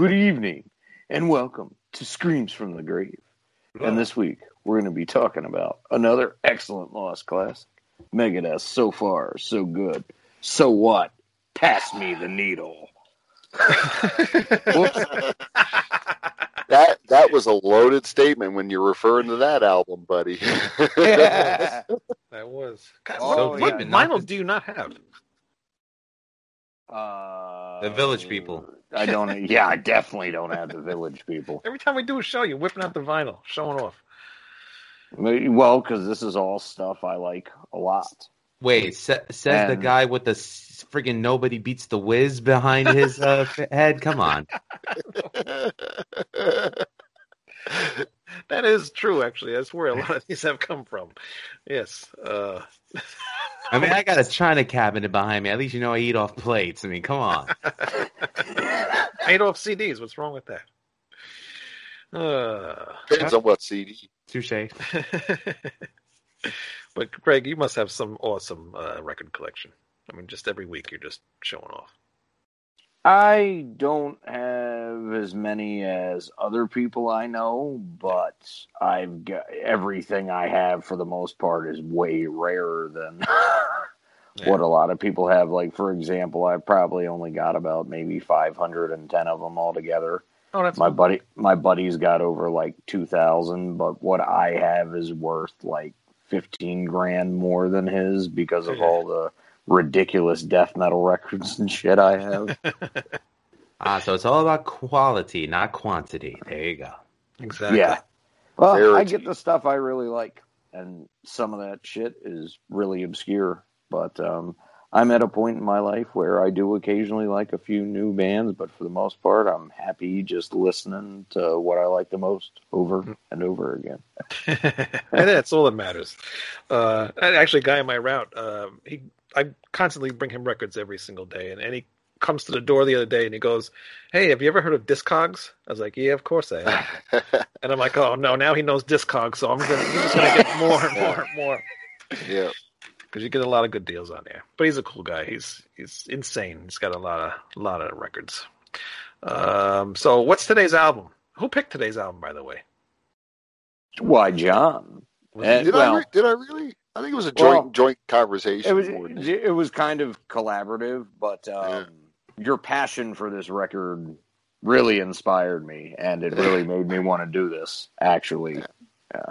Good evening, and welcome to Screams from the Grave. And this week, we're going to be talking about another excellent Lost classic. Megadeth, so far, so good. So what? Pass me the needle. That that was a loaded statement when you're referring to that album, buddy. Yeah. That was. God, Oh, what, yeah, what not vinyls do you not have? Uh, The Village People. I don't. Yeah, I definitely don't have the Village People. Every time we do a show, you're whipping out the vinyl, showing off. Well, because this is all stuff I like a lot. Wait, sa- says the guy with the friggin' nobody beats the whiz behind his uh, head. Come on. That is true, actually. That's where a lot of these have come from. Yes. Uh, I mean, I got a china cabinet behind me. At least you know I eat off plates. I mean, come on. I eat off CDs. What's wrong with that? Uh, Depends on what CD. Touche. but Greg, you must have some awesome uh, record collection. I mean, just every week you're just showing off. I don't have as many as other people I know, but I've got everything I have for the most part is way rarer than what a lot of people have. Like, for example, I probably only got about maybe 510 of them altogether. Oh, that's My buddy, my buddy's got over like 2,000, but what I have is worth like 15 grand more than his because of all the ridiculous death metal records and shit I have. Ah, so it's all about quality, not quantity. There you go. exactly. Yeah. Well, I get the stuff I really like, and some of that shit is really obscure. But um, I'm at a point in my life where I do occasionally like a few new bands, but for the most part, I'm happy just listening to what I like the most over and over again. and that's all that matters. Uh, actually, a guy in my route, um, he, I constantly bring him records every single day, and, and he comes to the door the other day and he goes, "Hey, have you ever heard of Discogs?" I was like, "Yeah, of course I have." and I'm like, "Oh no, now he knows Discogs, so I'm gonna, I'm just gonna get more and more and more." yeah. because you get a lot of good deals on there. But he's a cool guy. He's he's insane. He's got a lot of lot of records. Um, so what's today's album? Who picked today's album, by the way? Why, John? Was Eh, Did well- I? Re- did I really? I think it was a joint Well, joint conversation. It was it was kind of collaborative, but um, your passion for this record really inspired me, and it really made me want to do this. Actually, Yeah.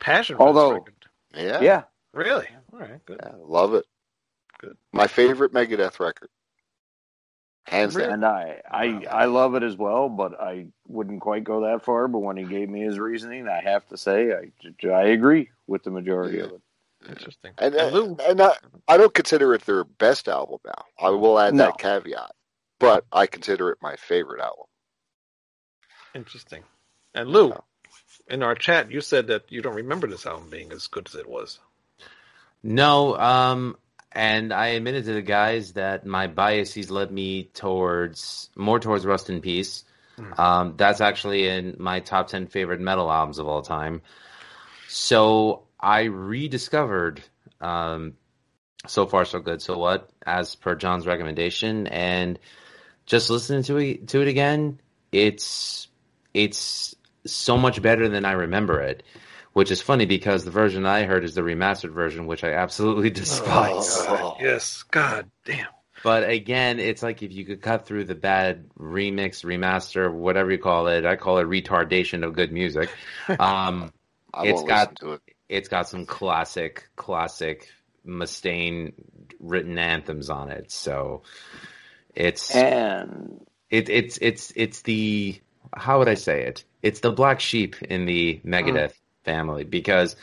Passion. For although- this record. yeah, yeah. really, all right, good. yeah, love it. Good. My favorite Megadeth record, hands down. And I, I, I love it as well, but I wouldn't quite go that far. But when he gave me his reasoning, I have to say I, I agree with the majority of it. Interesting. And, And and I, I don't consider it their best album now. I will add No. that caveat, but I consider it my favorite album. interesting. And Lou, Yeah. in our chat, you said that you don't remember this album being as good as it was. No, um, and I admitted to the guys that my biases led me towards more towards Rust in Peace. Mhm. Um, that's actually in my top ten favorite metal albums of all time. So I rediscovered um, so far so good. So what? As per John's recommendation, and just listening to it to it again, it's it's so much better than I remember it. Which is funny because the version I heard is the remastered version, which I absolutely despise. Oh. God, yes, God damn. But again, it's like if you could cut through the bad remix, remaster, whatever you call it. I call it retardation of good music. Um, I It's won't got- to it. It's got some classic, classic Mustaine written anthems on it. So it's And it, it's it's it's the how would I say it? It's the black sheep in the Megadeth family because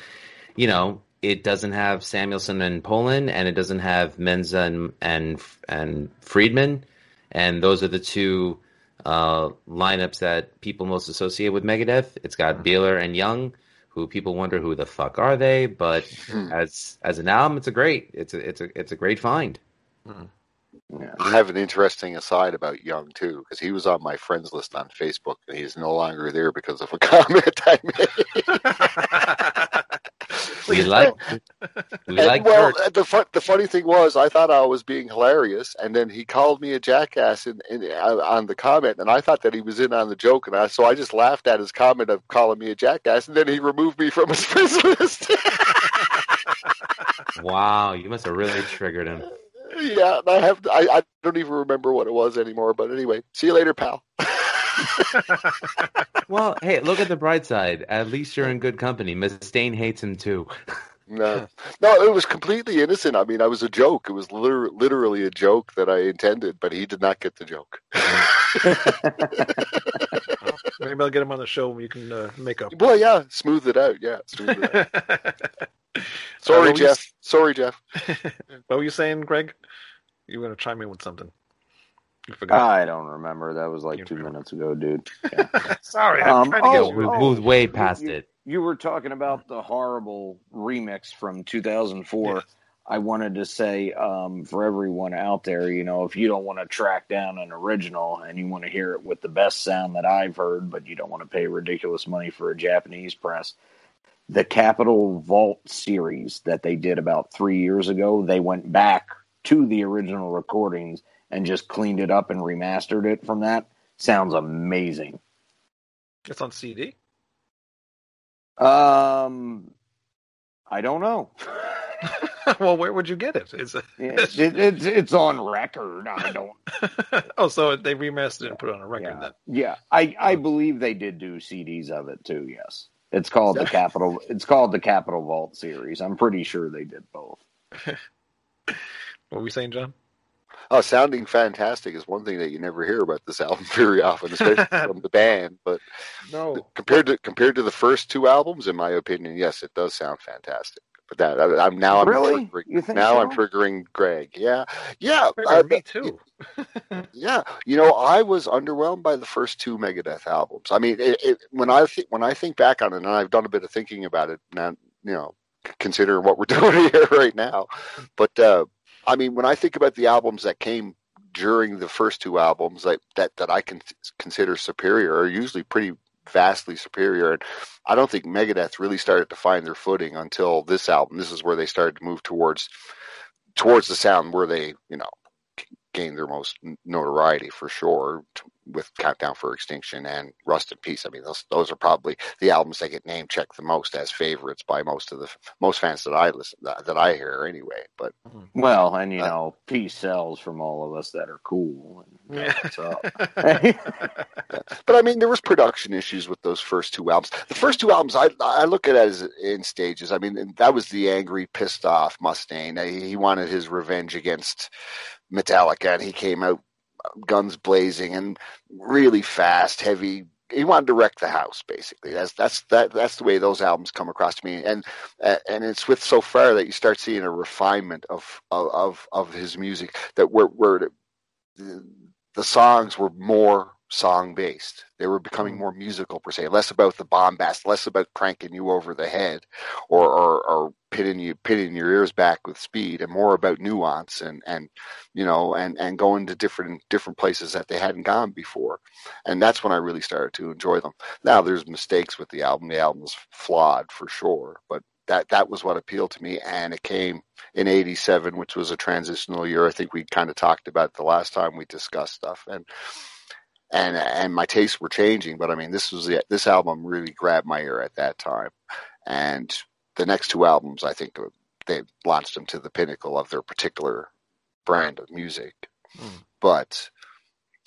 you know it doesn't have Samuelson and Poland, and it doesn't have Menza and and and Friedman, and those are the two uh, lineups that people most associate with Megadeth. It's got Behler and Young, who people wonder who the fuck are they, but Hmm. as as an album, it's a great it's a it's a it's a great find. yeah. I have an interesting aside about Young too, because he was on my friends list on Facebook, and he's no longer there because of a comment I made. We like we like well, Kurt. the the funny thing was, I thought I was being hilarious, and then he called me a jackass in, in uh, on the comment, and I thought that he was in on the joke, and I so I just laughed at his comment of calling me a jackass, and then he removed me from his friends list. Wow, you must have really triggered him. yeah, and I have I, I don't even remember what it was anymore, but anyway, see you later, pal. Well, hey, look at the bright side. At least you're in good company. Mustaine hates him too. No, no, it was completely innocent. I mean, I was a joke. It was liter- literally a joke that I intended, but he did not get the joke. Maybe I'll get him on the show and you can uh, make up. well, yeah, smooth it out. Yeah, smooth it out. Uh, Sorry, what were you Jeff. Sorry, Jeff. what were you saying, Greg? You were going to chime in with something. You forgot. I don't remember. That was like You two remember. minutes ago, dude. Sorry, I'm Um, trying to oh, get We oh. moved way past you, it. You were talking about the horrible remix from 2004. Yes. I wanted to say um, for everyone out there, you know, if you don't want to track down an original and you want to hear it with the best sound that I've heard, but you don't want to pay ridiculous money for a Japanese press, the Capitol Vault series that they did about three years ago, they went back to the original recordings and just cleaned it up and remastered it from that. Sounds amazing. It's on CD. Um, I don't know. well, where would you get it? Is it... It, it, it's it's on record. I don't. oh, so they remastered it and put it on a record Yeah, then. yeah. I I believe they did do CDs of it too. Yes, it's called the Capitol. It's called the Capitol Vault series. I'm pretty sure they did both. What were we saying, John? Oh, sounding fantastic is one thing that you never hear about this album very often, especially from the band. But No. compared to compared to the first two albums, in my opinion, yes, it does sound fantastic. But that I, I'm now I'm Really? triggering, You think now so? I'm triggering Greg. Yeah, yeah, uh, me too. yeah. You know, I was underwhelmed by the first two Megadeth albums. I mean, it, it, when I think when I think back on it, and I've done a bit of thinking about it now, you know, considering what we're doing here right now. But uh, I mean, when I think about the albums that came during the first two albums, like that that I can consider superior, are usually pretty vastly superior. And I don't think Megadeth really started to find their footing until this album. This is where they started to move towards towards the sound where they, you know, gained their most notoriety for sure with Countdown for Extinction and Rust in Peace. I mean, those those are probably the albums that get name checked the most as favorites by most of the most fans that I listen that, that I hear anyway. But Well, and you Uh, know, peace sells from all of us that are cool. And, Yeah. up. but I mean, there was production issues with those first two albums. The first two albums, I I look at as in stages. I mean, that was the angry, pissed off Mustaine. He wanted his revenge against Metallica, and he came out guns blazing and really fast, heavy. He wanted to wreck the house, basically. That's that's that that's the way those albums come across to me, and and it's with so far that you start seeing a refinement of of of his music that where the, the songs were more song based. They were becoming mm. more musical per se, less about the bombast, less about cranking you over the head or or, or pitting you pitting your ears back with speed, and more about nuance and and you know and and going to different different places that they hadn't gone before. And that's when I really started to enjoy them. Now there's mistakes with the album. The album was flawed for sure, but that that was what appealed to me and it came in 87 which was a transitional year i think we kind of talked about the last time we discussed stuff and and and my tastes were changing but i mean this was the, this album really grabbed my ear at that time. And the next two albums i think they launched them to the pinnacle of their particular brand of music. Mm. but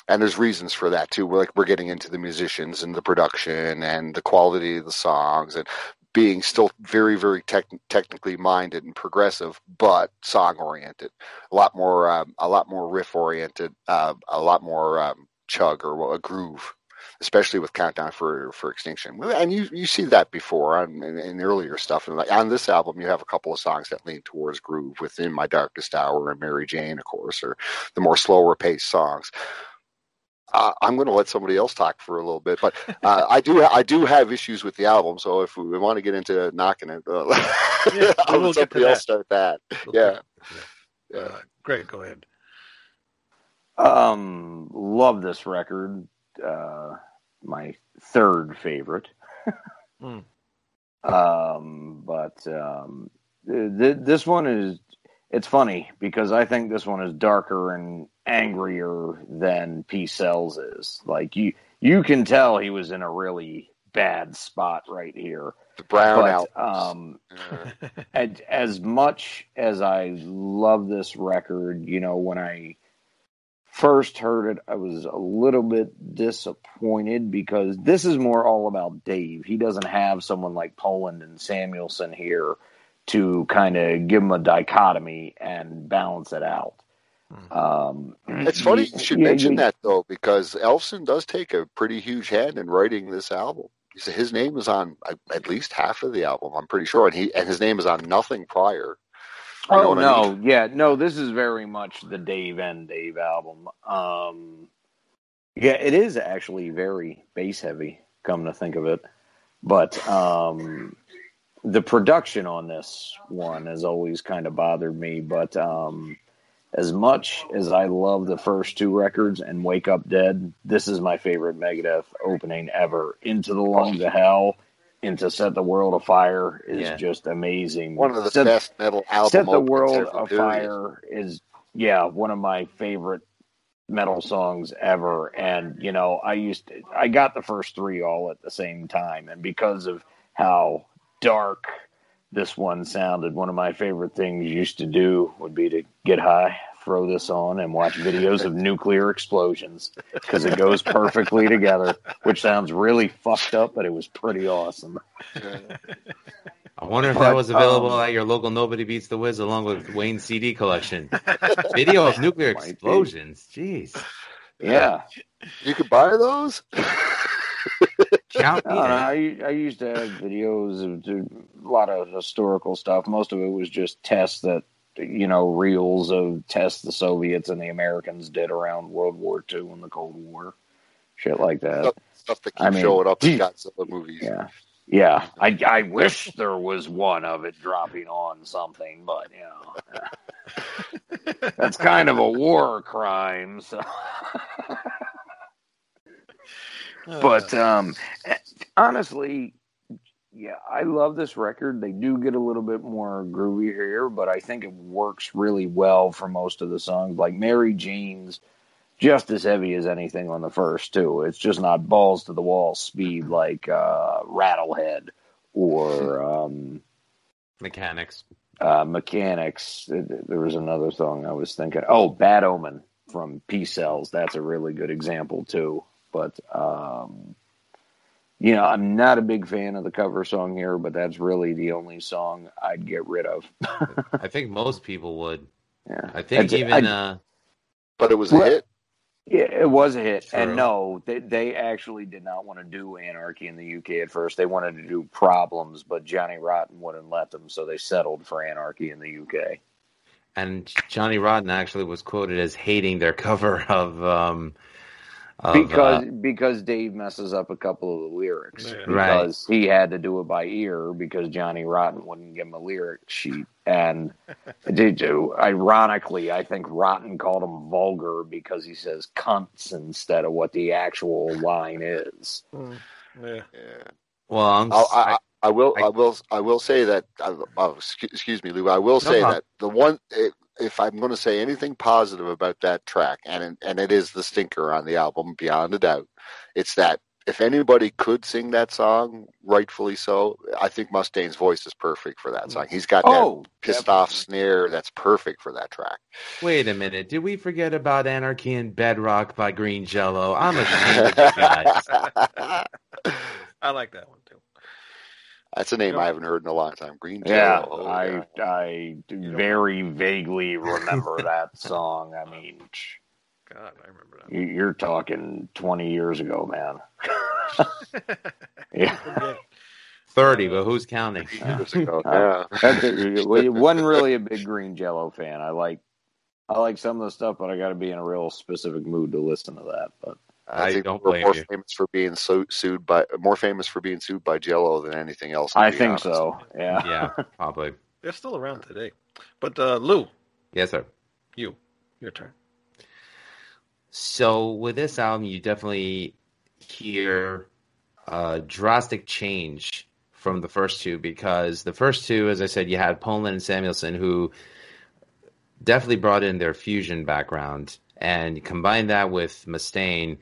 and there's reasons for that too. We're like we're getting into the musicians and the production and the quality of the songs and being still very very tech, technically minded and progressive but song oriented a lot more um, a lot more riff oriented uh, a lot more um, chug or a groove especially with countdown for for extinction and you you see that before on in, in earlier stuff and like on this album you have a couple of songs that lean towards groove within my darkest hour and mary jane of course or the more slower paced songs uh, I'm going to let somebody else talk for a little bit, but uh, I do I do have issues with the album. So if we want to get into knocking it, uh, Yeah, I'll we'll let somebody else start that. We'll Yeah. Yeah. Uh, Greg, go ahead. Um, love this record. Uh, my third favorite. Hmm. Um, but um, th- this one is it's funny because I think this one is darker and angrier than Peace Sells is. Like you, you can tell he was in a really bad spot right here. The brown But, out. um, Uh, as, as much as I love this record, you know, when I first heard it, I was a little bit disappointed because this is more all about Dave. He doesn't have someone like Poland and Samuelson here to kind of give him a dichotomy and balance it out. Um, it's funny you should yeah, mention you- that though, because Ellefson does take a pretty huge hand in writing this album. He His name is on at least half of the album, I'm pretty sure, and he and his name is on nothing prior. Oh what I no, yeah, no. This is very much the Dave and Dave album. Um, yeah, it is actually very bass heavy. Come to think of it, but um, the production on this one has always kind of bothered me. But um, as much as I love the first two records and Wake Up Dead, this is my favorite Megadeth opening ever. Into the Lungs of Hell, into Set the World Afire is Yeah. just amazing. One of the Set- best metal albums. Set the World Afire is yeah, one of my favorite metal songs ever. And, you know, I used to I got the first three all at the same time and because of how dark this one sounded, one of my favorite things used to do would be to get high, throw this on and watch videos of nuclear explosions because it goes perfectly together, which sounds really fucked up, but it was pretty awesome. I wonder if But, that was available um, at your local Nobody Beats the Wiz along with Wayne's CD collection. Video of nuclear Might be. explosions. Jeez. Yeah. You could buy those. Count I, me don't know. I, I used to have videos of a lot of historical stuff. Most of it was just tests that, you know, reels of tests the Soviets and the Americans did around World War II and the Cold War. Shit like that. Stuff that keeps I mean, showing up in gee. Godzilla movies. Yeah. Yeah. I, I wish there was one of it dropping on something, but, you know, that's kind of a war crime. So. but um honestly yeah i love this record they do get a little bit more groovy here but i think it works really well for most of the songs like mary jane's just as heavy as anything on the first two it's just not balls to the wall speed like uh rattlehead or um Mechanix. uh, mechanix. There was another song I was thinking. Oh, Bad Omen from Peace Sells. That's a really good example too. But um, you know, I'm not a big fan of the cover song here, but that's really the only song I'd get rid of. I think most people would. yeah, I think That's- even I- uh, But it was a Well- hit. yeah, it was a hit. True. And no, they they actually did not want to do Anarchy in the UK at first. They wanted to do Problems, but Johnny Rotten wouldn't let them, so they settled for Anarchy in the UK. and Johnny Rotten actually was quoted as hating their cover of um of, because uh, because Dave messes up a couple of the lyrics Yeah. Right. because he had to do it by ear because Johnny Rotten wouldn't give him a lyric sheet and did you ironically I think Rotten called him vulgar because he says cunts instead of what the actual line is. Mm, yeah. Yeah. well, I'm, I'll, I, I will. I- I, will. I will say that. I, oh, excuse, excuse me, Lou. I will say problem. that the one. If, if I'm going to say anything positive about that track, and and it is the stinker on the album, beyond a doubt, it's that if anybody could sing that song, rightfully so, I think Mustaine's voice is perfect for that mm. song. He's got that Oh, pissed off snare that's perfect for that track. wait a minute. Did we forget about Anarchy and Bedrock by Green Jello? I'm ashamed of you guys. I like that one too. That's a name Yeah. I haven't heard in a long time. Green Yeah, Jello. Oh, I yeah. I very vaguely remember that song. I mean, God, I remember that. you- you're talking 20 years ago, man. yeah. Thirty, but who's counting? Years ago, Uh, yeah. That's it. Well, it wasn't really a big Green Jello fan. I like I like some of the stuff, but I got to be in a real specific mood to listen to that. But I, I think don't we're blame more you. famous for being so, sued by more famous for being sued by Jello than anything else. I think honest. so. Yeah. Yeah, probably. They're still around today. But uh, Lou, Yes, sir. you, your turn. So with this album, you definitely hear a drastic change from the first two because the first two, as I said, you had Poland and Samuelson who definitely brought in their fusion background and combine that with Mustaine,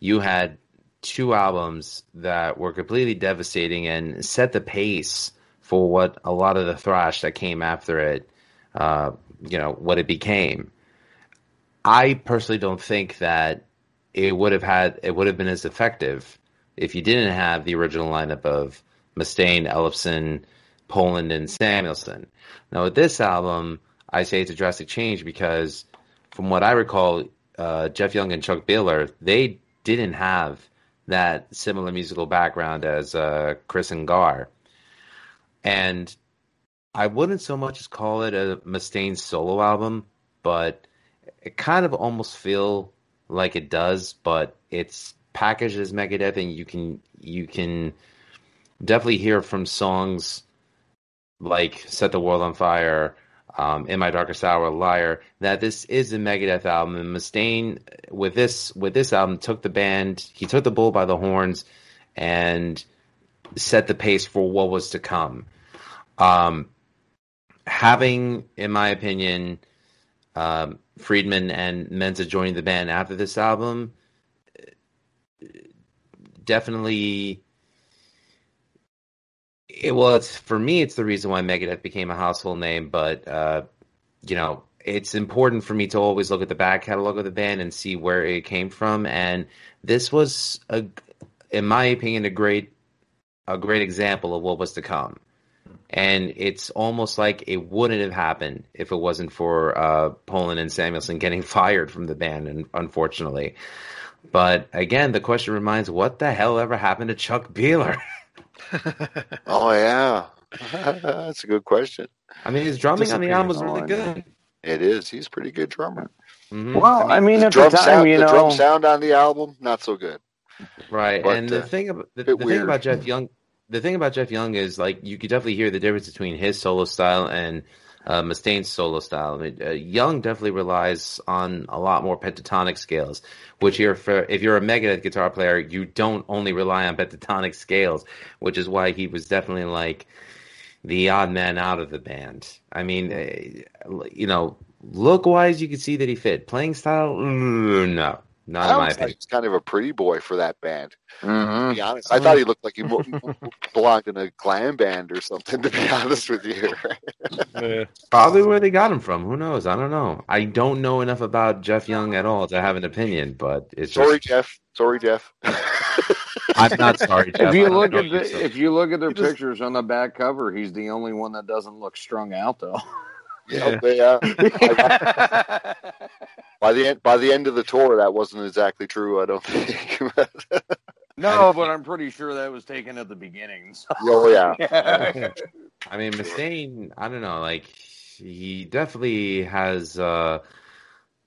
you had two albums that were completely devastating and set the pace for what a lot of the thrash that came after it, uh, you know, what it became. I personally don't think that it would have had it would have been as effective if you didn't have the original lineup of Mustaine, Ellefson, Poland, and Samuelson. Now with this album, I say it's a drastic change because, from what I recall, uh, Jeff Young and Chuck Behler they didn't have that similar musical background as uh, Chris and Gar, and I wouldn't so much as call it a Mustaine solo album, but it kind of almost feel like it does, but it's packaged as Megadeth, and you can you can definitely hear from songs like "Set the World on Fire," um, "In My Darkest Hour," "Liar" that this is a Megadeth album. And Mustaine with this with this album took the band, he took the bull by the horns, and set the pace for what was to come. Um, having, in my opinion, um, Friedman and Menza joining the band after this album definitely it, well it's for me it's the reason why Megadeth became a household name but uh, you know it's important for me to always look at the back catalog of the band and see where it came from and this was a in my opinion a great a great example of what was to come and it's almost like it wouldn't have happened if it wasn't for uh, Poland and Samuelson getting fired from the band, and unfortunately. But again, the question reminds: What the hell ever happened to Chuck Behler? oh yeah, that's a good question. I mean, his drumming on the album was really good. It is. He's a pretty good drummer. Mm-hmm. Well, I mean, the at drum the time, sound, you the drum sound on the album not so good. Right, But, and the uh, thing about the, the thing about Jeff Young, the thing about Jeff Young is like you could definitely hear the difference between his solo style and uh, Mustaine's solo style. I mean, uh, Young definitely relies on a lot more pentatonic scales, which for, if you're a Megadeth guitar player, you don't only rely on pentatonic scales, which is why he was definitely like the odd man out of the band. I mean, uh, you know, look wise, you could see that he fit. Playing style, mm, no, not I in my thought he opinion. was kind of a pretty boy for that band. To Mhm. be honest, I thought he looked like he belonged in a glam band or something. To be honest with you, Yeah. Probably where they got him from. Who knows? I don't know. I don't know enough about Jeff Young at all to have an opinion, but it's sorry, just, Jeff. Sorry, Jeff. I'm not sorry, Jeff. If you I don't look know at the, so- if you look at their just- pictures on the back cover, he's the only one that doesn't look strung out though. Yeah. They, uh, by the end, by the end of the tour, that wasn't exactly true. I don't think. no, but I'm pretty sure that was taken at the beginning. so- oh yeah. I mean, Mustaine, I don't know. Like, he definitely has uh,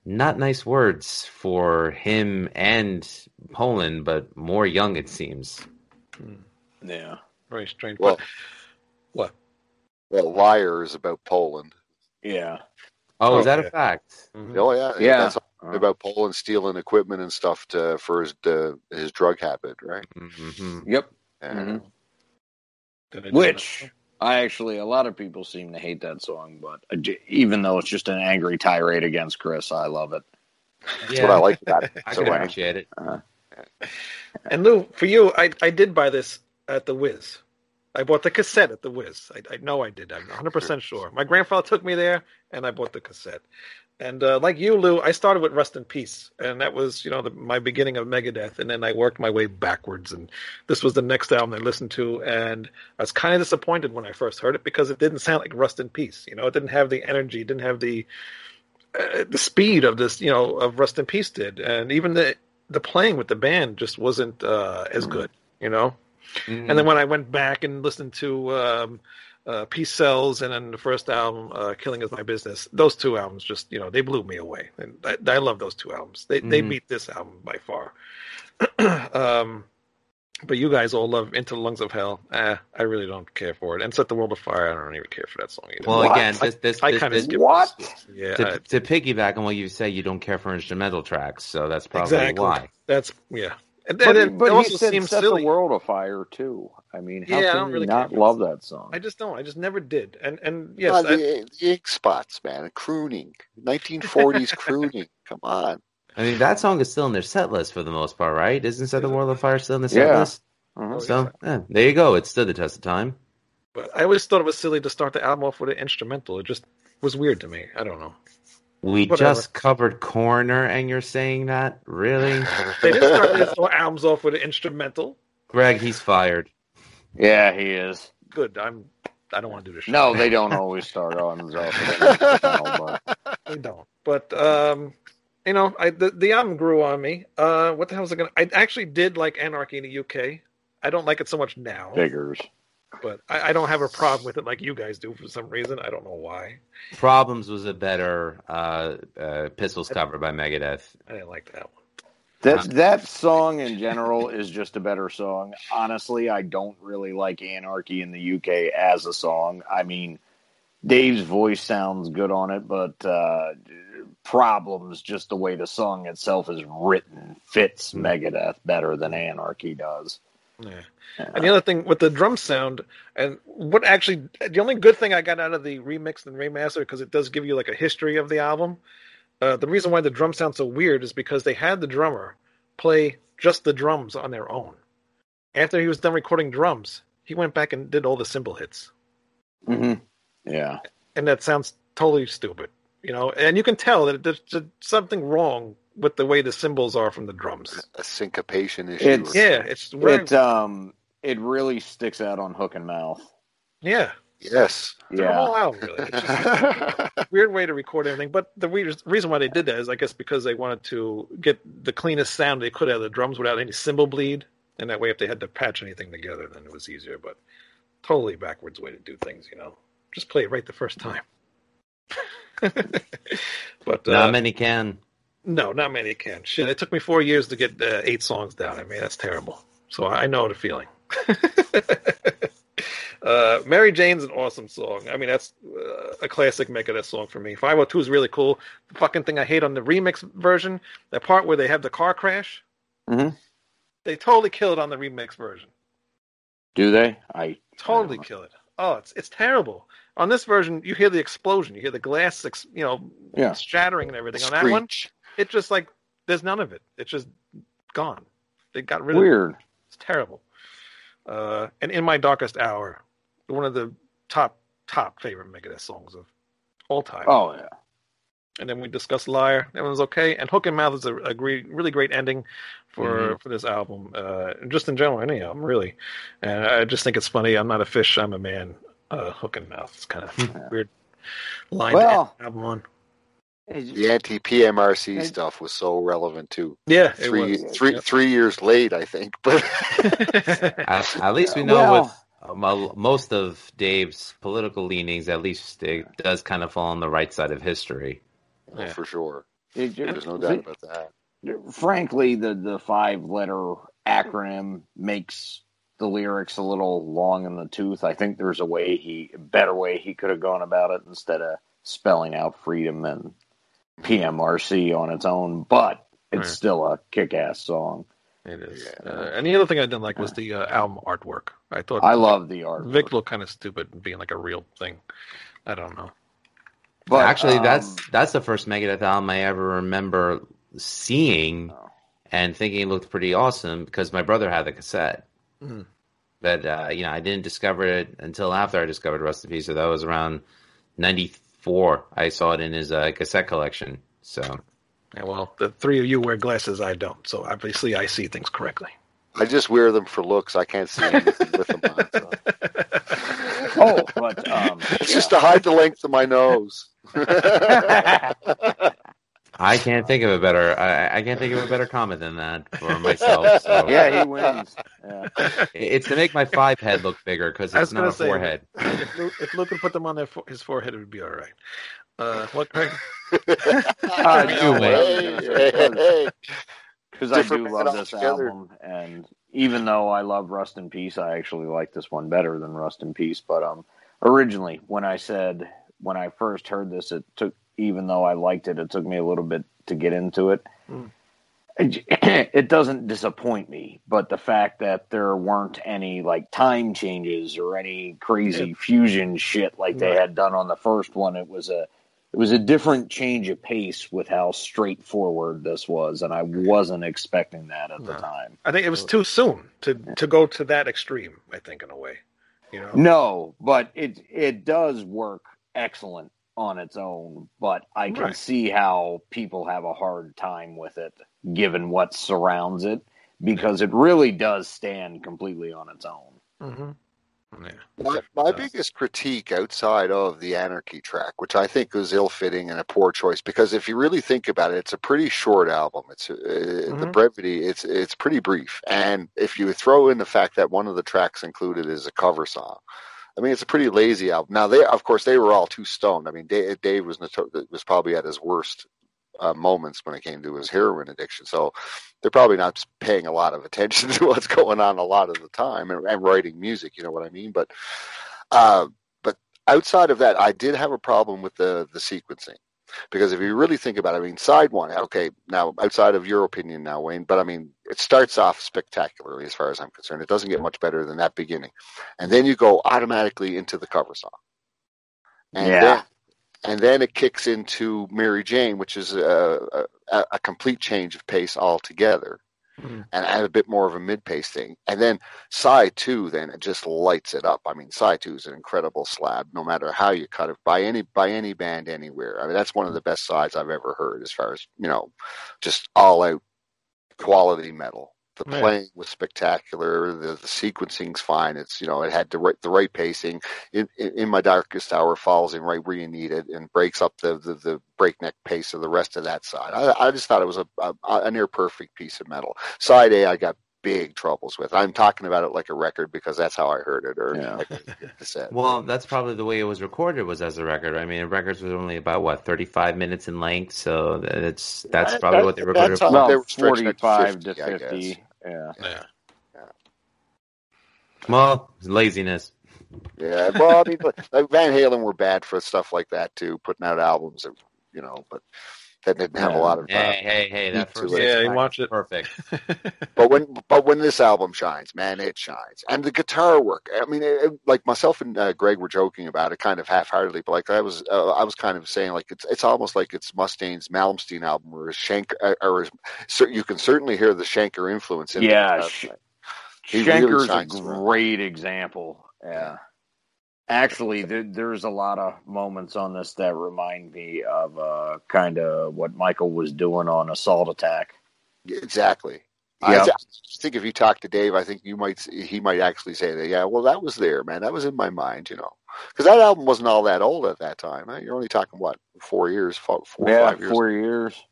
not nice words for him and Poland, but more Young, it seems. yeah. Very strange. Well, what? well, liar is about Poland. Yeah. Oh, is that yeah. a fact? Mhm. Oh yeah, Yeah. That's about Poland stealing equipment and stuff to for his uh, his drug habit, right? hmm Yep. Yeah. Mhm. Did I do Which I actually, a lot of people seem to hate that song, but I j- even though it's just an angry tirade against Chris, I love it. That's what I like about it. I So, can uh, appreciate it. that? And Lou, for you, I I did buy this at the Wiz. I bought the cassette at the Wiz. I, I know I did. I'm 100 percent sure. My grandfather took me there, and I bought the cassette. And uh, like you, Lou, I started with Rust in Peace, and that was you know the, my beginning of Megadeth, and then I worked my way backwards. And this was the next album I listened to, and I was kind of disappointed when I first heard it because it didn't sound like Rust in Peace. You know, it didn't have the energy, it didn't have the uh, the speed of this, you know, of Rust in Peace did, and even the the playing with the band just wasn't uh, as good. You know. Mhm. And then when I went back and listened to um, uh, Peace Sells and then the first album, uh, Killing Is My Business, those two albums just, you know, they blew me away. And I, I love those two albums. They they Mhm. beat this album by far. um, but you guys all love Into the Lungs of Hell. Eh, I really don't care for it. And Set the World Afire, I don't even care for that song either. well, What? again, this this, I this, kinda this- skip What? yeah, to, I- to piggyback on what you say, you don't care for instrumental tracks, so that's probably exactly. why. That's yeah. And, But, it, but it he also said seems set silly. the world afire too. I mean, how Yeah, I can don't you really not care. love that song? I just don't. I just never did. And and yes, Ah, I- the, the ink spots, man, crooning, 1940s crooning. Come on. I mean, that song is still in their set list for the most part, right? Isn't Set the World on Fire still in the set Yeah. list? Mhm. So, yeah, there you go. It stood the test of time. but I always thought it was silly to start the album off with an instrumental. It just was weird to me. I don't know. We Whatever. just covered Coroner, and you're saying that? Really? They just started start their albums off with an instrumental. Greg, he's fired. Yeah, he is. Good. I'm. I don't want to do this. Show. No, they don't always start on themselves. but they don't. But um, you know, I the, the album grew on me. Uh, what the hell was I gonna? I actually did like Anarchy in the UK. I don't like it so much now, figures. But I, I don't have a problem with it like you guys do for some reason. I don't know why. Problems was a better uh, uh, Pistols cover by Megadeth. I didn't like that one. That that song in general is just a better song. Honestly, I don't really like Anarchy in the UK as a song. I mean, Dave's voice sounds good on it, but uh, Problems, just the way the song itself is written, fits Megadeth better than Anarchy does. Yeah. And the other thing with the drum sound, and what actually, the only good thing I got out of the remix and remaster, because it does give you like a history of the album. Uh, the reason why the drum sounds so weird is because they had the drummer play just the drums on their own. After he was done recording drums, he went back and did all the cymbal hits, hmm Yeah. and that sounds totally stupid, you know. And you can tell that there's something wrong with the way the cymbals are from the drums. A syncopation issue. It's- Yeah, it's very, It um it really sticks out on hook in mouth. yeah, yes. the Yeah. whole album really. It's just, weird way to record everything. But the re- reason why they did that is, I guess, because they wanted to get the cleanest sound they could out of the drums without any cymbal bleed, and that way, if they had to patch anything together, then it was easier. But totally backwards way to do things, you know. Just play it right the first time. but uh, Not many can. No, not many can. Shit, it took me four years to get uh, eight songs down. I mean, that's terrible. So I know the feeling. uh, Mary Jane's an awesome song. I mean, that's uh, a classic Megadeth song for me. 502 is really cool. The fucking thing I hate on the remix version, that part where they have the car crash, Mhm. they totally kill it on the remix version. Do they? I Totally kill it. Oh, it's it's terrible. On this version, you hear the explosion, you hear the glass, ex- you know, Yeah. shattering and everything. On that one, It's just like there's none of it. It's just gone. They got rid of it. weird. It's terrible. Uh, and in my darkest hour, one of the top top favorite Megadeth songs of all time. Oh yeah. And then we discussed Liar. That one's okay. And Hook in Mouth is a, a great, really great ending for for this album. Uh, just in general, any album really. And I just think it's funny. I'm not a fish. I'm a man. Uh, Hook in Mouth. It's kind of weird line Well- to end the album on. The anti PMRC Hey. stuff was so relevant too. Yeah, it Three, was. three, three years late, I think. But At, at least we know Well- with um, most of Dave's political leanings, at least it does kind of fall on the right side of history. Yeah. for sure, It- there's no doubt about that. frankly, the the five letter acronym makes the lyrics a little long in the tooth. I think there's a way he, better way he could have gone about it instead of spelling out freedom and PMRC on its own. But it's Right. still a kick ass song. It is. Yeah. Uh, and the other thing I didn't like was the uh, album artwork. I thought I love the art. Vic looked kind of stupid being like a real thing. I don't know. but Actually, um, that's that's the first Megadeth album I ever remember seeing Oh. and thinking it looked pretty awesome because my brother had the cassette. Mhm. But uh, you know, I didn't discover it until after I discovered Rust in Peace. So that was around '94. I saw it in his uh, cassette collection. So Yeah, well, the three of you wear glasses. I don't, so obviously I see things correctly. I just wear them for looks. I can't see anything with them on. So. oh, but um, It's just to hide the length of my nose. I can't think of a better I, I can't think of a better comment than that for myself. So yeah, he wins. Yeah. it's to make my five head look bigger because I it's not gonna a say, forehead. If Luke, if Luke could put them on their fo- his forehead, it would be all right. Uh, what, Craig? Uh, I was gonna say, hey, hey. because I do love this altogether. album, and even though I love Rust in Peace, I actually like this one better than Rust in Peace. But um, originally, when I said when I first heard this, it took even though I liked it, it took me a little bit to get into it. Mm. it doesn't disappoint me, but the fact that there weren't any like time changes or any crazy Yeah. fusion shit like they Right. had done on the first one, it was a it was a different change of pace with how straightforward this was, and I wasn't expecting that at the time. I think it was too soon to to go to that extreme. I think in a way, you know. No, but it it does work excellent on its own, but I can Right. see how people have a hard time with it given what surrounds it because it really does stand completely on its own. hmm Yeah. My, my biggest critique outside of the Anarchy track, which I think was ill-fitting and a poor choice, because if you really think about it, it's a pretty short album. It's uh, the Mhm. brevity. It's it's pretty brief, and if you throw in the fact that one of the tracks included is a cover song, I mean, it's a pretty lazy album. Now they, of course, they were all too stoned. I mean, Dave, Dave was noto- was probably at his worst uh, moments when it came to his heroin addiction. So they're probably not paying a lot of attention to what's going on a lot of the time and, and writing music. You know what I mean? But uh, but outside of that, I did have a problem with the the sequencing because if you really think about it, I mean, side one, okay, now outside of your opinion now, Wayne, but I mean, it starts off spectacularly as far as I'm concerned. It doesn't get much better than that beginning, and then you go automatically into the cover song, and Yeah. then and then it kicks into Mary Jane, which is a, a, a complete change of pace altogether Mhm. and add a bit more of a mid pace thing. And then side two, then it just lights it up. I mean, side two is an incredible slab, no matter how you cut it by any by any band anywhere. I mean, that's one of the best sides I've ever heard, as far as you know, just all out quality metal. The Right. playing was spectacular. The, the sequencing's fine. It's you know it had the right the right pacing. In, in, in my darkest hour, falls in right where you need it and breaks up the, the, the breakneck pace of the rest of that side. I, I just thought it was a, a, a near perfect piece of metal. Side A, I got big troubles with. I'm talking about it like a record because that's how I heard it or Yeah. like a cassette. Well, that's probably the way it was recorded was as a record. I mean, records was only about what thirty five minutes in length, so that's that's probably that- what they recorded. that's for. how- Well, they were stretching it to 45 50, to I 50. guess. Yeah. Yeah. Well, laziness. Yeah, well, I mean, like Van Halen were bad for stuff like that too, putting out albums, that, you know, but that didn't have a lot of. Uh, Hey, hey, hey! That Need to first. Yeah, six you watch it. Perfect. but when but when this album shines, man, it shines, and the guitar work. I mean, it, it- like myself and uh, Greg were joking about it, kind of half-heartedly, but like I was, uh, I was kind of saying like it's it's almost like it's Mustaine's Malmsteen album, or his Shank, uh, or his, so you can certainly hear the Schenker influence in. the Yeah, guitar sh- playing. Really a shines through. great example. Yeah. Actually, there, there's a lot of moments on this that remind me of uh, kind of what Michael was doing on Assault Attack. Exactly. I, Yeah. th- I think if you talk to Dave, I think you might he might actually say that. Yeah, well, that was there, man. That was in my mind, you know, because that album wasn't all that old at that time. Huh? You're only talking what four years, four, four yeah, five years. four years.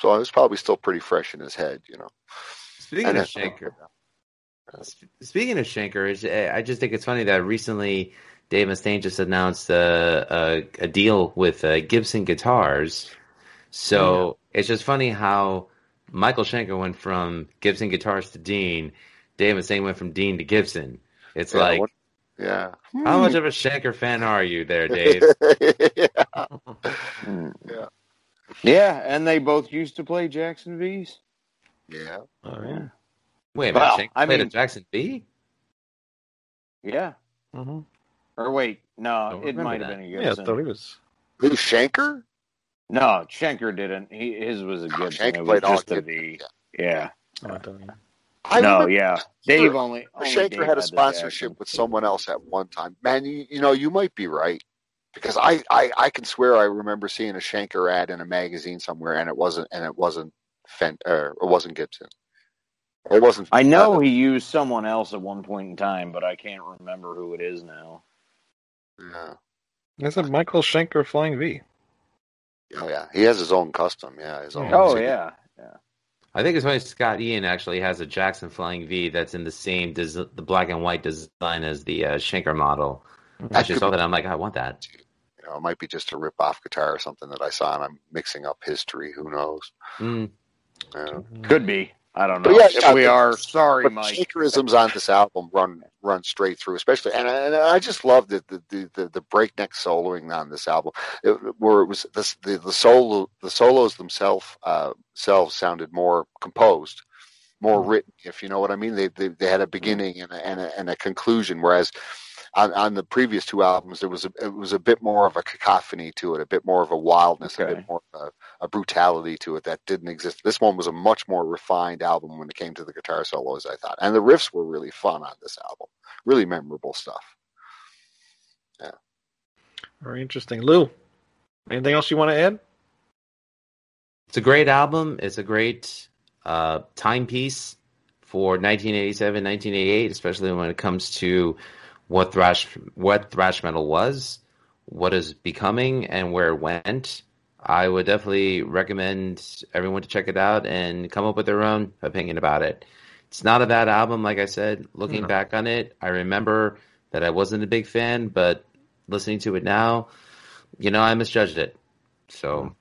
So it was probably still pretty fresh in his head, you know. Speaking And of then- Schenker, sp- speaking of Schenker, eh, I just think it's funny that recently Dave Mustaine just announced a a, a deal with uh, Gibson Guitars. So it's just funny how Michael Schenker went from Gibson Guitars to Dean. Dave Mustaine went from Dean to Gibson. It's Yeah, like, what- yeah. how much of a Schenker fan are you there, Dave? yeah. Hmm. Yeah. Yeah, and they both used to play Jackson V's. Yeah. Oh yeah. Wait a minute, Well, Schenker I played mean- at Jackson V? Yeah. hmm Or wait, no, it remember might have been a Yeah, I thought he was. Who Schenker? No, Schenker didn't. He his was a oh, Gibson. Schenker it was played all just a Gibson, V. yeah. Yeah. Oh, I thought he- I no, yeah. Dave only. only Schenker Dave had a sponsorship with someone else at one time. Man, you, you know, you might be right. Because I, I, I can swear I remember seeing a Schenker ad in a magazine somewhere and it wasn't and it wasn't Fent or it wasn't Gibson. It wasn't I know he used someone else at one point in time, but I can't remember who it is now. Yeah. That's a Michael Schenker Flying V. Oh yeah. He has his own custom, yeah. His own Oh yeah, yeah. I think it's funny. Scott Ian actually has a Jackson Flying V that's in the same des- the black and white design as the uh, Schenker model. I just saw that. I'm like, I want that. You know, it might be just a rip off guitar or something that I saw and I'm mixing up history, who knows. Mm, Yeah. Could be. I don't know. But yeah, we are sorry, but Mike. shakerisms on this album run run straight through, especially, and, I- and I just love the the, the, the, breakneck soloing on this album, it, where it was this, the the solo the solos themselves uh, selves sounded more composed, more written, if you know what I mean. They they, they had a beginning and a, and a, and a conclusion, whereas. On, on the previous two albums, there was a, it was a bit more of a cacophony to it, a bit more of a wildness, a bit more of a, a brutality to it that didn't exist. This one was a much more refined album when it came to the guitar solos, I thought. And the riffs were really fun on this album. Really memorable stuff. Yeah. Very interesting. Lou, anything else you want to add? It's a great album. It's a great uh, timepiece for 1987, 1988, especially when it comes to what thrash what thrash metal was, what is becoming, and where it went. I would definitely recommend everyone to check it out and come up with their own opinion about it. It's not a bad album, like I said. Looking No. back on it, I remember that I wasn't a big fan, but listening to it now, you know, I misjudged it. So,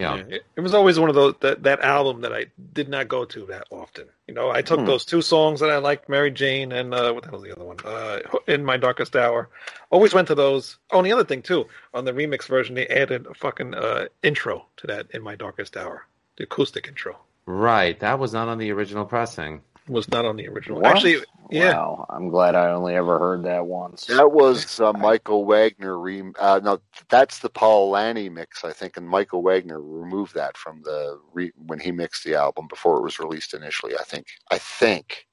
know, Yeah, it, it was always one of those that, that album that I did not go to that often. You know, I took Hmm. those two songs that I liked, Mary Jane and uh, what the hell's the other one? Uh, In My Darkest Hour. Always went to those. Oh, and the other thing too, on the remix version, they added a fucking uh, intro to that In My Darkest Hour, the acoustic intro. Right, that was not on the original pressing. Was not on the original. What? Actually, yeah. Wow, I'm glad I only ever heard that once. That was uh, Michael Wagner. Re- uh, no, that's the Paul Lani mix, I think. And Michael Wagner removed that from the re- when he mixed the album before it was released initially. I think. I think.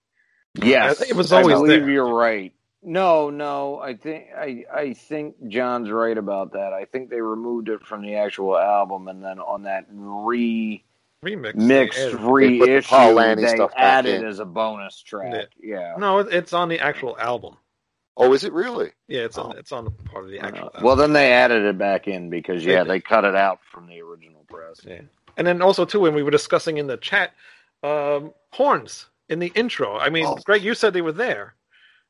Yes, I think it was I always believe there. you're right. No, no, I think I I think John's right about that. I think they removed it from the actual album, and then on that re Remix. mixed they added- They reissue, Paul Lani they stuff added as a bonus track. Yeah. No, it's on the actual album. Oh, is it really? Yeah, it's on Oh. it's on the part of the actual. Uh, album. well, then they added it back in because yeah, They- they cut it out from the original press. Yeah. And then also too, when we were discussing in the chat, um, horns in the intro. I mean, Oh. Greg, you said they were there,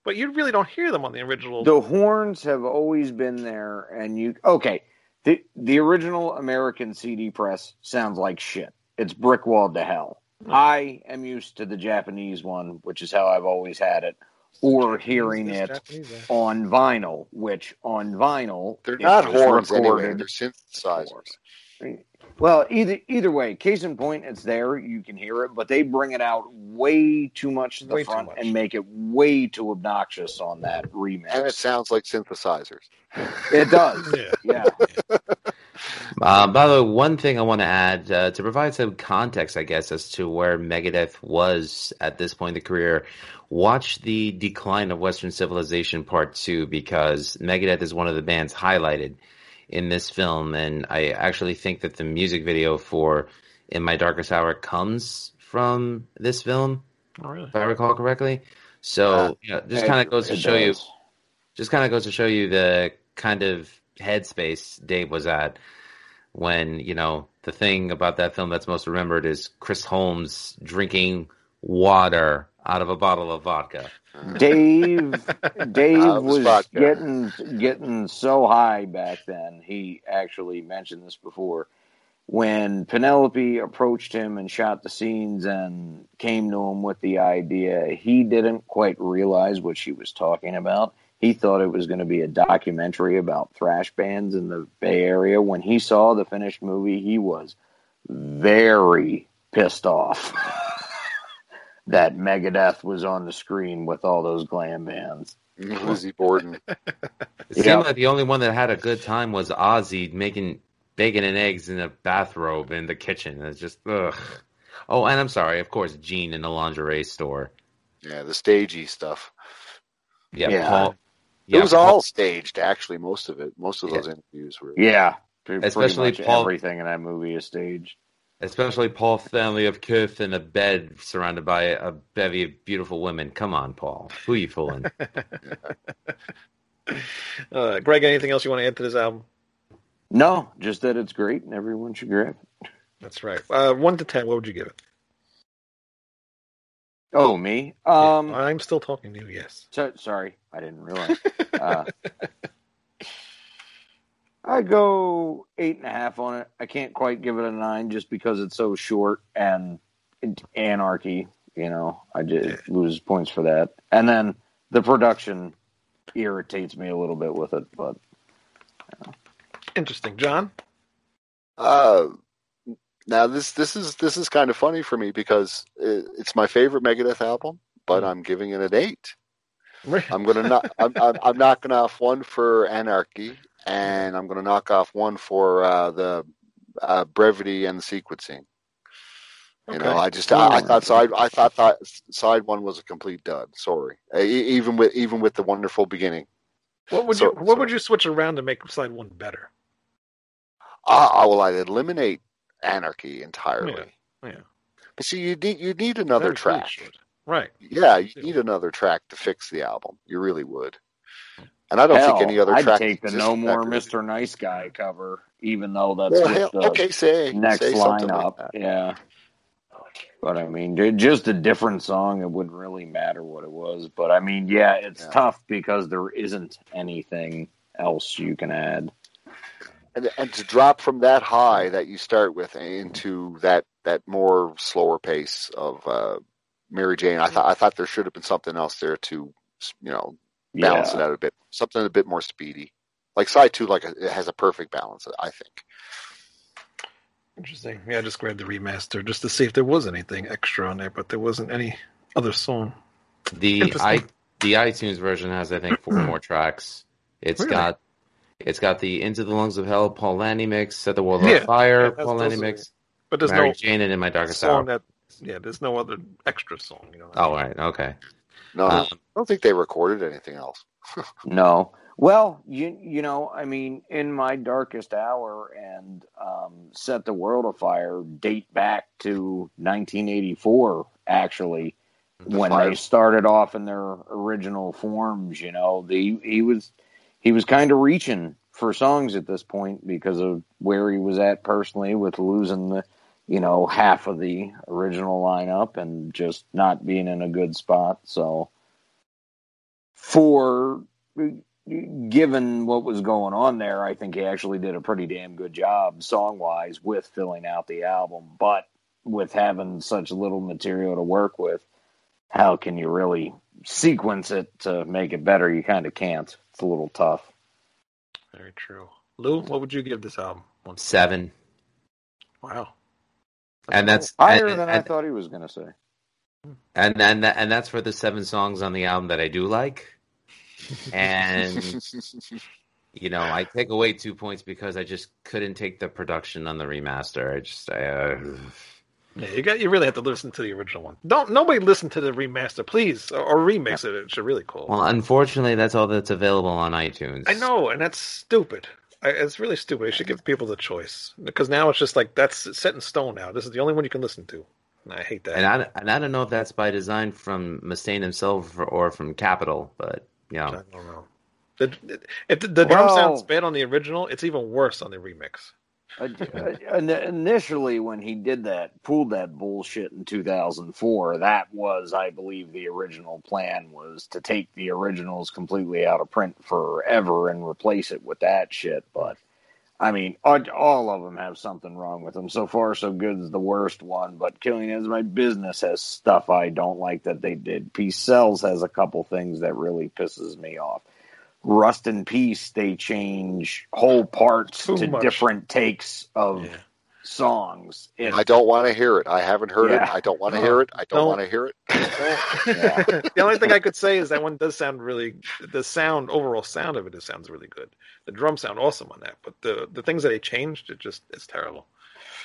but you really don't hear them on the original. The horns have always been there, and you okay. The the original American CD press sounds like shit. It's brick walled to hell. Hmm. I am used to the Japanese one, which is how I've always had it, or hearing it Japanese, yeah. on vinyl, which on vinyl They're not was horns anyway. They're synthesizers. Well, either either way, case in point, it's there. You can hear it, but they bring it out way too much to the Way front and make it way too obnoxious on that remix. And it sounds like synthesizers. It does. Yeah. Yeah. Uh, by the way, one thing I want to add uh, to provide some context, I guess, as to where Megadeth was at this point in the career. Watch the Decline of Western Civilization Part Two because Megadeth is one of the bands highlighted in this film, and I actually think that the music video for "In My Darkest Hour" comes from this film, Oh, really? if I recall correctly. So, Uh, you know, just kind of goes to it show you just kind of goes to show you the kind of headspace Dave was at when, you know, the thing about that film that's most remembered is Chris Holmes drinking water out of a bottle of vodka. Dave Dave Uh, was was vodka. getting getting so high back then. He actually mentioned this before. When Penelope approached him and shot the scenes and came to him with the idea, he didn't quite realize what she was talking about. He thought it was going to be a documentary about thrash bands in the Bay Area. When he saw the finished movie, he was very pissed off that Megadeth was on the screen with all those glam bands. Lizzie Borden. It Yeah. seemed like the only one that had a good time was Ozzy making bacon and eggs in a bathrobe in the kitchen. It's just ugh. Oh, and I'm sorry, of course, Gene in the lingerie store. Yeah, the stagey stuff. Yeah, Yeah. Paul. It was Paul- all staged, actually. Most of it, most of those interviews were. Yeah, Especially Paul- everything in that movie is staged. Especially Paul Stanley of Kith in a bed surrounded by a bevy of beautiful women. Come on, Paul. Who you fooling? Uh, Greg, anything else you want to add to this album? No, just that it's great and everyone should grab it. That's right. Uh, one to ten, what would you give it? Oh, me? Um, I'm still talking to you. Yes. so, sorry, I didn't realize. uh, I go eight and a half on it. I can't quite give it a nine just because it's so short and it- anarchy. You know, I just lose points for that. And then the production irritates me a little bit with it, but Interesting, John. Uh, now this this is this is kind of funny for me because it, it's my favorite Megadeth album, but I'm giving it an eight. I'm gonna knock. I'm, I'm, I'm knocking off one for Anarchy, and I'm gonna knock off one for uh, the uh, brevity and the sequencing. You Okay. know, I just I, I thought side I thought that side one was a complete dud. Sorry, E- even with even with the wonderful beginning. What would So- you What so- would you switch around to make side one better? Ah, well, I'd eliminate Anarchy entirely. Yeah, yeah. But see, you need you need another That track. short. Right. Yeah, you need another track to fix the album. You really would. Hmm. And I don't hell, think any other I'd track take the exists No More. Mr. Nice Guy cover, even though that's Well, hell, the okay, say next say something like lineup. yeah. But I mean, just a different song. It wouldn't really matter what it was. But I mean, yeah, it's Yeah. tough because there isn't anything else you can add. And and to drop from that high that you start with into that that more slower pace of uh, Mary Jane, I thought I thought there should have been something else there to you know balance yeah. it out a bit, something a bit more speedy. Like side two, like it has a perfect balance, I think. Interesting. Yeah, I just grabbed the remaster just to see if there was anything extra on there, but there wasn't any other song. The i the iTunes version has I think four more tracks. It's Really? got it's got the Into the Lungs of Hell Paul Lani mix, Set the World Yeah, on Fire yeah, Paul Lani mix, But there's Mary no Jane and In My Darkest song Hour. that. Yeah, there's no other extra song. You know. Oh right, okay. No, Um, I don't think they recorded anything else. No. Well, you you know, I mean, in my darkest hour and um, set the world afire date back to 1984. Actually, when Fire- they started off in their original forms, you know, the he was he was kind of reaching for songs at this point because of where he was at personally with losing the you know half of the original lineup and just not being in a good spot. So for given what was going on there, I think he actually did a pretty damn good job song wise with filling out the album. But with having such little material to work with, how can you really sequence it to make it better? You kind of can't. It's a little tough. Very true. Lou, what would you give this album? One. Seven. Wow. And that's Higher and, than I thought he was going to say. and and and that's for the seven songs on the album that I do like. And you know, I take away two points because I just couldn't take the production on the remaster. I just I, uh, Yeah, you got. You really have to listen to the original one. Don't nobody listen to the remaster, please, or, or remix it. It's really cool. well, unfortunately, that's all that's available on iTunes. I know, and that's stupid. I, it's really stupid. You should give people the choice because now it's just like that's set in stone. Now this is the only one you can listen to. I hate that. And I, and I don't know if that's by design from Mustaine himself or, or from Capitol, but you I don't know. The, it, the drum sounds bad on the original. It's even worse on the remix. Uh, uh, Initially, when he did that, pulled that bullshit in 2004, that was, I believe, the original plan was to take the originals completely out of print forever and replace it with that shit. But I mean, all all of them have something wrong with them. So far, so good is the worst one. But Killing is my business has stuff I don't like that they did. Peace Sells has a couple things that really pisses me off. Rust in Peace, they change whole parts Too to much. different takes of Yeah. songs. It, I don't want to hear it. I haven't heard Yeah. it. I don't want to No, hear it. I don't don't. want to hear it. Yeah. the only thing I could say is that one does sound really. The sound, overall sound of it, it sounds really good. The drums sound awesome on that, but the the things that they changed, it just it's terrible.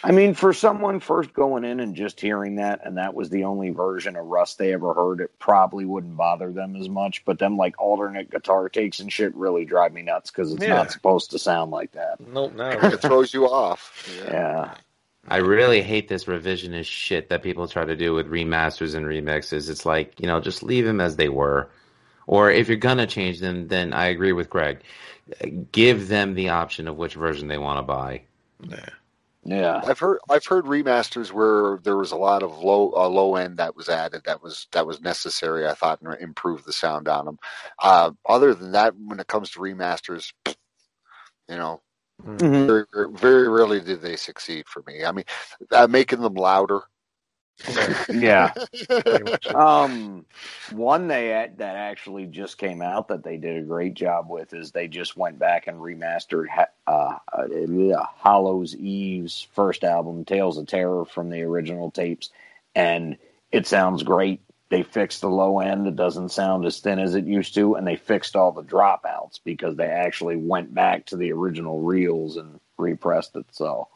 I mean, for someone first going in and just hearing that, and that was the only version of Rust they ever heard, it probably wouldn't bother them as much. But them like alternate guitar takes and shit really drive me nuts because it's Yeah. not supposed to sound like that. Nope, no. It throws you off. Yeah. Yeah. I really hate this revisionist shit that people try to do with remasters and remixes. It's like, you know, just leave them as they were. Or if you're gonna change them, then I agree with Greg. Give them the option of which version they want to buy. Yeah. Yeah. I've heard I've heard remasters where there was a lot of low uh, low end that was added that was that was necessary. I thought and improved the sound on them. Uh, other than that, when it comes to remasters, you know, Mhm. very, very rarely did they succeed for me. I mean, uh, making them louder Yeah. Um, one they that actually just came out that they did a great job with is they just went back and remastered uh, uh, Hallows Eve's first album, Tales of Terror, from the original tapes, and it sounds great. They fixed the low end; it doesn't sound as thin as it used to, and they fixed all the dropouts because they actually went back to the original reels and repressed it. So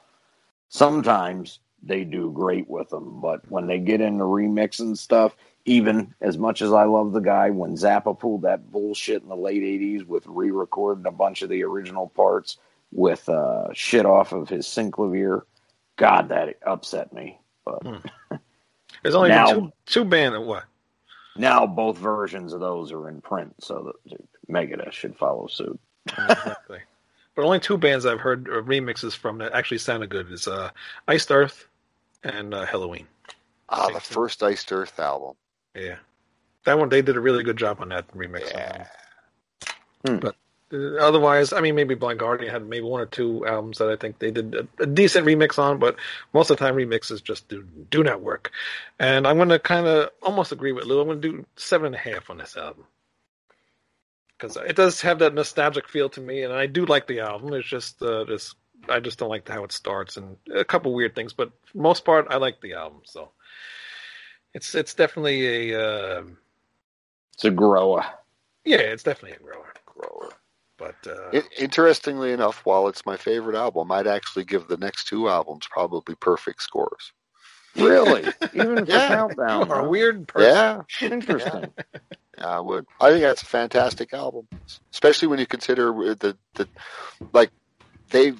sometimes they do great with them, but when they get into remixing stuff, even as much as I love the guy, when Zappa pulled that bullshit in the late '80s with re-recording a bunch of the original parts with uh, shit off of his synclavier, God, that upset me. But There's only Now- two two band what? now both versions of those are in print, so that Megadeth should follow suit. exactly. But only two bands I've heard remixes from that actually sounded good is uh, Iced Earth and uh, Helloween. Ah, the first Iced Earth album. Yeah, that one they did a really good job on that remix. Yeah. Uh, otherwise, I mean, maybe Blind Guardian had maybe one or two albums that I think they did a, a decent remix on, but most of the time remixes just do do not work. And I'm going to kind of almost agree with Lou. I'm going to do seven and a half on this album because it does have that nostalgic feel to me, and I do like the album. It's just uh, this I just don't like how it starts and a couple weird things, but for the most part, I like the album. So it's it's definitely a uh, It's a grower. yeah, it's definitely a grower. Grower. But uh, I- interestingly enough, while it's my favorite album, I'd actually give the next two albums probably perfect scores. Really? Even for Yeah. Countdown. you are a weird person. Yeah, Interesting. I would. I think that's a fantastic album, especially when you consider the the like they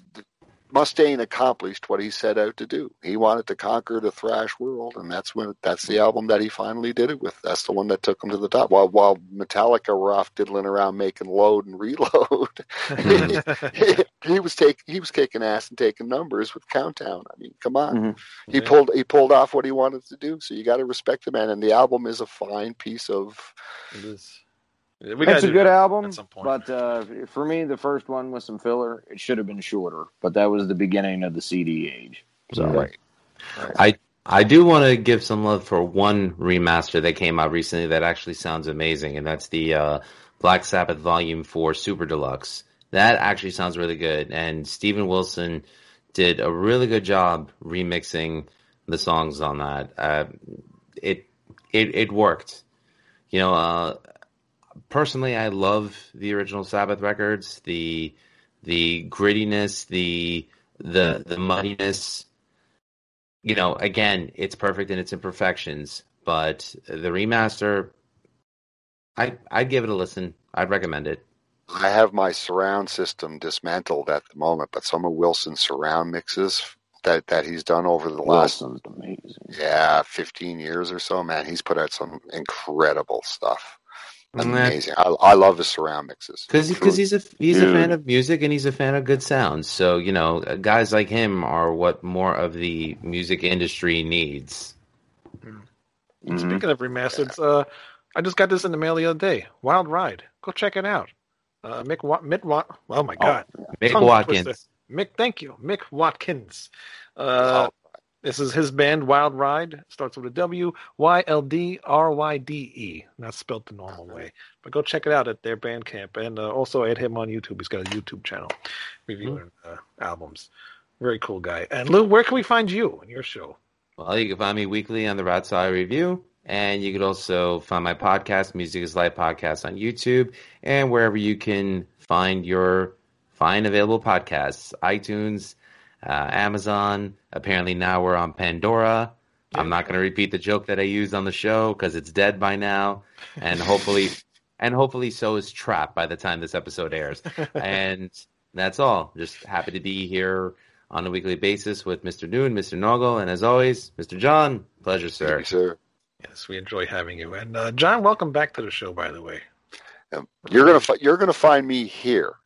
Mustaine accomplished what he set out to do. He wanted to conquer the thrash world, and that's when that's the album that he finally did it with. That's the one that took him to the top. While while Metallica were off diddling around making load and reload, he, he was take he was kicking ass and taking numbers with Countdown. I mean, come on. Mhm. He Yeah. pulled he pulled off what he wanted to do. So you got to respect the man. And the album is a fine piece of It is. Yeah, we it's a good album, at some point. but uh, for me, the first one with some filler, it should have been shorter. But that was the beginning of the CD age. So Right. I do want to give some love for one remaster that came out recently that actually sounds amazing, and that's the uh, Black Sabbath Volume 4 Super Deluxe. That actually sounds really good, and Steven Wilson did a really good job remixing the songs on that. Uh, it it it worked. You know, uh, personally, I love the original Sabbath records. The the grittiness, the the the muddiness you know, again, it's perfect in its imperfections, but the remaster, I I'd give it a listen. I'd recommend it. I have my surround system dismantled at the moment, but some of Wilson's surround mixes that, that he's done over the last amazing. yeah fifteen years or so, man, he's put out some incredible stuff. Mm, Amazing. I, I love his surround mixes. Because because he's a he's a fan of music and he's a fan of good sounds. So you know, guys like him are what more of the music industry needs. Mhm. Speaking of remastered, uh, I just got this in the mail the other day. Wyld Ryde. Go check it out. Uh, Mick Wat, Mick Wat, oh my God, Mick Tongue Watkins. twister. Mick, thank you, Mick Watkins. Uh, this is his band Wyld Ryde. Starts with a W, Y L D R Y D E. Not spelled the normal way, but go check it out at their Bandcamp, and uh, also add him on YouTube. He's got a YouTube channel reviewing uh, albums. Very cool guy. And Lou, where can we find you and your show? Well, you can find me weekly on the Rat Salad Review, and you can also find my podcast, Music is Life Podcast, on YouTube and wherever you can find your fine available podcasts, iTunes, uh, Amazon. Apparently now we're on Pandora. I'm not going to repeat the joke that I used on the show because it's dead by now, and hopefully, and hopefully so is Trap by the time this episode airs. and that's all. Just happy to be here on a weekly basis with Mr. Noon, Mr. Noggle, and as always, Mr. John. Pleasure, sir. Thank you, sir. Yes, we enjoy having you. And uh, John, welcome back to the show, by the way. Um, You're gonna fi- you're gonna find me here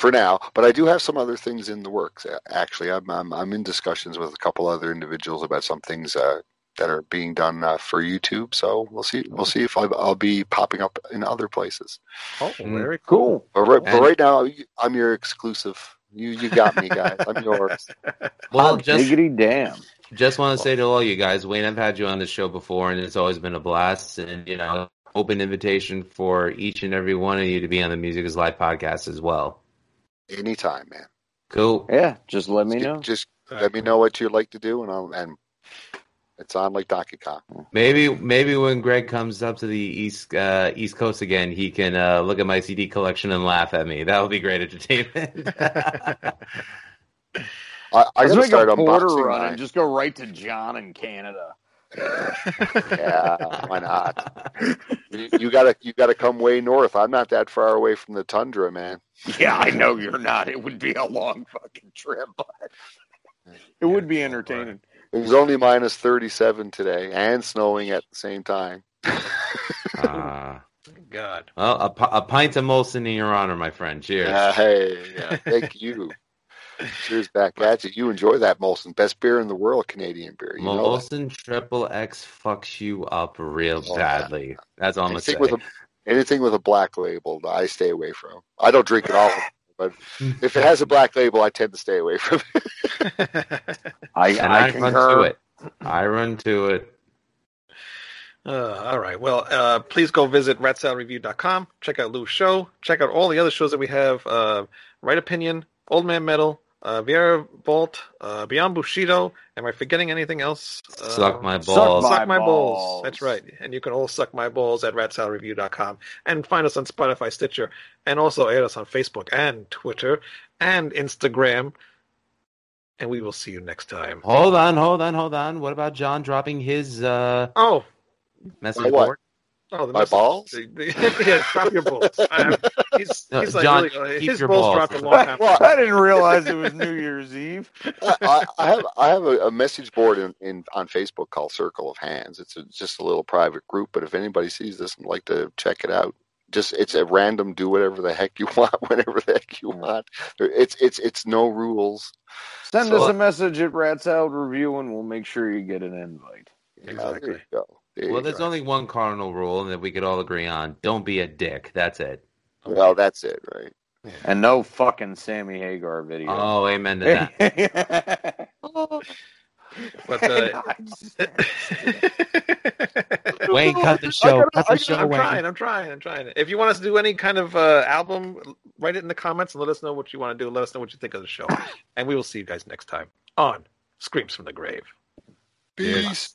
for now, but I do have some other things in the works. Actually, I'm I'm, I'm in discussions with a couple other individuals about some things uh, that are being done uh, for YouTube. So we'll see we'll see if I'll, I'll be popping up in other places. Oh, Mm. very cool. Cool. But right, but right now, I'm your exclusive. You you got me, guys. I'm yours. Well, Hot just diggity damn. just want to say to all you guys, Wayne, I've had you on the show before, and it's always been a blast. And you know, open invitation for each and every one of you to be on the Music Is Live podcast as well. Anytime, man. Cool. Yeah, just let me Just- know. Just let me know what you'd like to do, and I'll and it's on like Donkey Kong. Maybe maybe when Greg comes up to the east uh, East Coast again, he can uh, look at my CD collection and laugh at me. That would be great entertainment. I, I gotta start a porter unboxing run mine. and just go right to John in Canada. Yeah, why not? You, you gotta you gotta come way north. I'm not that far away from the tundra, man. Yeah, I know you're not. It would be a long fucking trip, but it would be entertaining. It was only minus 37 today and snowing at the same time. Ah. God. well, a, a pint of Molson in your honor, my friend. Cheers. Uh, hey, yeah, thank you. Cheers back at you. You enjoy that Molson, best beer in the world, Canadian beer. You know. Molson Triple X fucks you up real Oh, badly. That's all I'm gonna say. anything with a anything with a black label, I stay away from. I don't drink it all, but if it has a black label, I tend to stay away from it. I, and I, I, run to it. I run to it. Uh, all right. Well, uh, please go visit ratsaladreview.com. Check out Lou's show. Check out all the other shows that we have. Uh, right Opinion, Old Man Metal, uh, Vieira Vault, uh, Beyond Bushido. Am I forgetting anything else? Uh, Suck my suck balls. my- Suck my balls. balls. That's right. And you can all suck my balls at ratsaladreview.com and find us on Spotify, Stitcher, and also add us on Facebook and Twitter and Instagram. And we will see you next time. Hold on, hold on, hold on. What about John dropping his uh, Oh, message board? Oh, the My balls? yeah, drop your balls. He's, No, he's like John, really, uh, keep his your balls, balls. dropped a long time. Well, I didn't realize it was New Year's Eve. I, I have I have a, a message board in, in on Facebook called Circle of Hands. It's a, just a little private group, but if anybody sees this and would like to check it out, just it's a random. Do whatever the heck you want, whenever the heck you want. It's it's it's no rules. Send So- us a message at Rat Salad Review, and we'll make sure you get an invite. Uh, Exactly. there you go. There you Well, go. there's only one cardinal rule that we could all agree on. Don't be a dick. That's it. Well, that's it, right? And no fucking Sammy Hagar video. Oh, amen to that. But uh, Wayne, cut the show. gotta- Cut the I show, gotta- I'm Wayne. trying. I'm trying. I'm trying. If you want us to do any kind of uh, album, write it in the comments and let us know what you want to do. Let us know what you think of the show, and we will see you guys next time on Screams from the Grave. Peace.